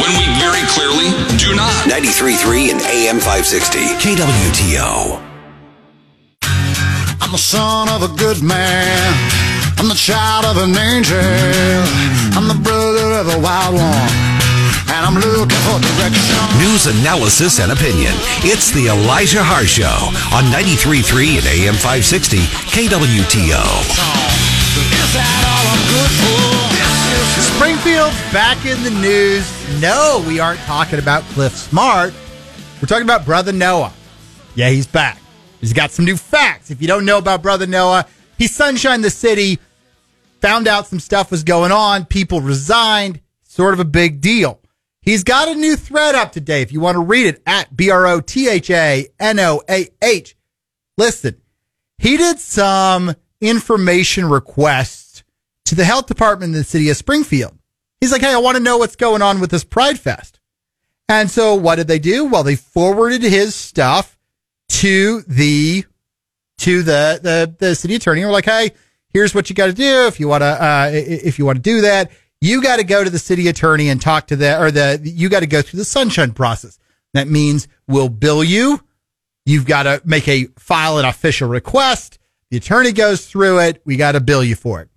when we very clearly do not. 93.3 and AM 560. KWTO. I'm the son of a good man. I'm the child of an angel. I'm the brother of a wild one. And I'm looking for direction. News, analysis, and opinion. It's the Elijah Haahr Show on 93.3 and AM 560 KWTO. Is that all I'm good for? This is Springfield's back in the news. No, we aren't talking about Cliff Smart. We're talking about Brotha Noah. Yeah, he's back. He's got some new facts. If you don't know about Brotha Noah, he sunshined the city, found out some stuff was going on, people resigned, sort of a big deal. He's got a new thread up today. If you want to read it at B R O T H A N O A H. Listen, he did some information requests to the health department in the city of Springfield. He's like, hey, I want to know what's going on with this Pride Fest. And so what did they do? Well, they forwarded his stuff to the to the the, the city attorney. We're like, hey, here's what you got to do if you want to uh, if you want to do that. You got to go to the city attorney and talk to the or the you got to go through the sunshine process. That means we'll bill you. You've got to make a file an official request. The attorney goes through it. We got to bill you for it.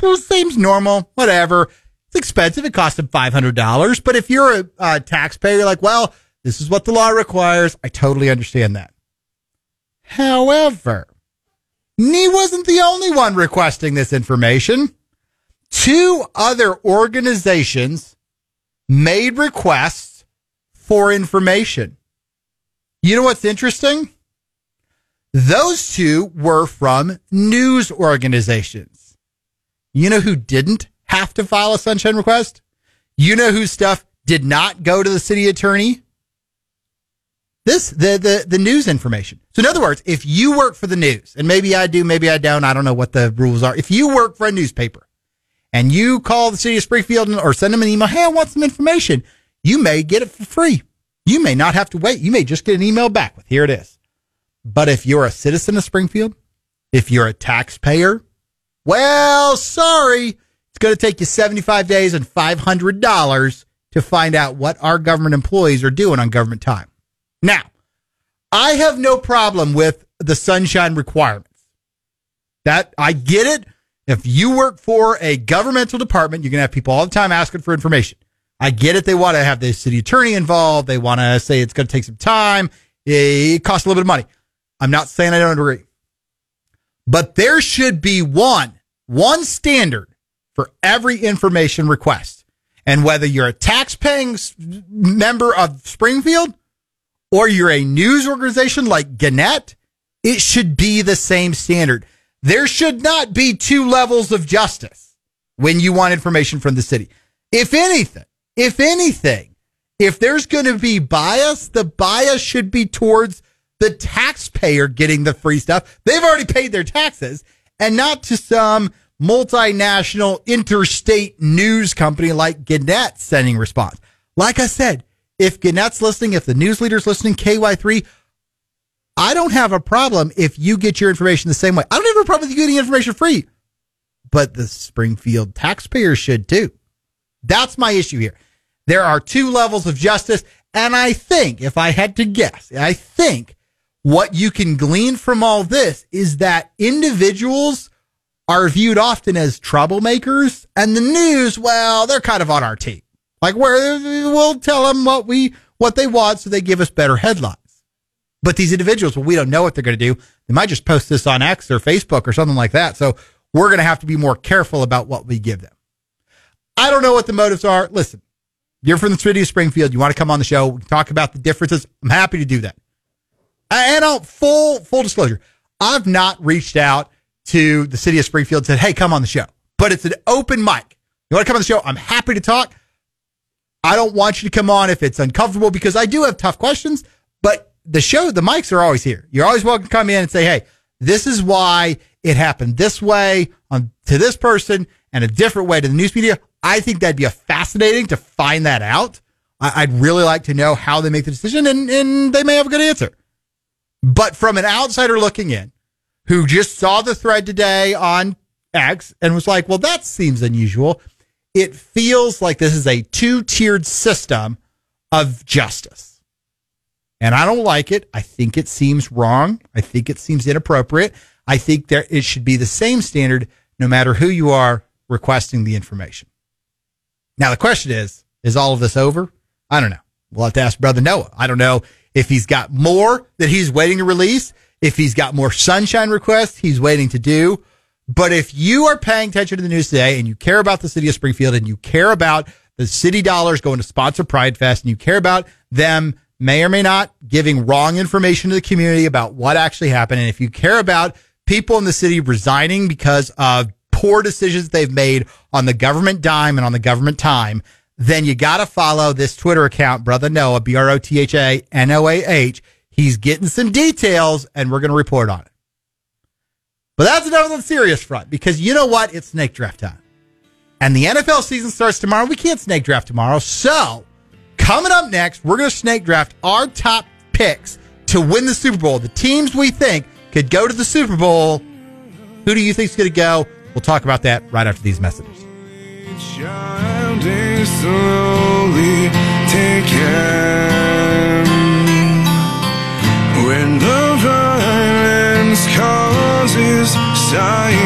Well, seems normal. Whatever. It's expensive. It cost hundred dollars. But if you're a, taxpayer, you're like, well, this is what the law requires. I totally understand that. However, he wasn't the only one requesting this information. Two other organizations made requests for information. You know what's interesting? Those two were from news organizations. You know who didn't have to file a sunshine request? You know whose stuff did not go to the city attorney? This, the, the, the news information. So in other words, if you work for the news, and maybe I do, maybe I don't, I don't know what the rules are. If you work for a newspaper and you call the city of Springfield or send them an email, hey, I want some information, you may get it for free. You may not have to wait. You may just get an email back with, here it is. But if you're a citizen of Springfield, if you're a taxpayer, well, sorry, it's going to take you 75 days and $500 to find out what our government employees are doing on government time. Now, I have no problem with the sunshine requirements. That I get it. If you work for a governmental department, you're going to have people all the time asking for information. I get it. They want to have the city attorney involved. They want to say it's going to take some time. It costs a little bit of money. I'm not saying I don't agree, but there should be one, one standard for every information request. And whether you're a tax-paying member of Springfield or you're a news organization like Gannett, it should be the same standard. There should not be two levels of justice when you want information from the city. If anything, if anything, if there's going to be bias, the bias should be towards the taxpayer getting the free stuff. They've already paid their taxes and not to some multinational interstate news company like Gannett sending response. Like I said, if Gannett's listening, if the news leader's listening, KY3, I don't have a problem if you get your information the same way. I don't have a problem with you getting information free, but the Springfield taxpayers should too. That's my issue here. There are two levels of justice. And I think, if I had to guess, I think what you can glean from all this is that individuals are viewed often as troublemakers and the news, well, they're kind of on our team. Like we'll tell them what we, what they want so they give us better headlines. But these individuals, well, we don't know what they're going to do. They might just post this on X or Facebook or something like that. So we're going to have to be more careful about what we give them. I don't know what the motives are. Listen, you're from the city of Springfield. You want to come on the show, talk about the differences. I'm happy to do that. And I'll, full, full disclosure, I've not reached out to the city of Springfield and said, Hey, come on the show, but it's an open mic. You want to come on the show? I'm happy to talk. I don't want you to come on if it's uncomfortable because I do have tough questions, but the show, the mics are always here. You're always welcome to come in and say, Hey, this is why it happened this way on, to this person and a different way to the news media. I think that'd be a fascinating to find that out. I, would really like to know how they make the decision and, and they may have a good answer. But from an outsider looking in, who just saw the thread today on X and was like, well, that seems unusual. it feels like this is a two tiered system of justice. And I don't like it. I think it seems wrong. I think it seems inappropriate. I think there it should be the same standard no matter who you are requesting the information. Now the question is, is all of this over? I don't know. We'll have to ask Brotha Noah. I don't know if he's got more that he's waiting to release, if he's got more sunshine requests he's waiting to do. But if you are paying attention to the news today and you care about the city of Springfield and you care about the city dollars going to sponsor Pride Fest and you care about them may or may not giving wrong information to the community about what actually happened. And if you care about people in the city resigning because of poor decisions they've made on the government dime and on the government time, then you got to follow this Twitter account, Brotha Noah, B R O T H A N O A H. He's getting some details and we're going to report on it. But that's the serious front because you know what? It's snake draft time. And the NFL season starts tomorrow. We can't snake draft tomorrow. So, coming up next, we're going to snake draft our top picks to win the Super Bowl. The teams we think could go to the Super Bowl. Who do you think is going to go? We'll talk about that right after these messages. When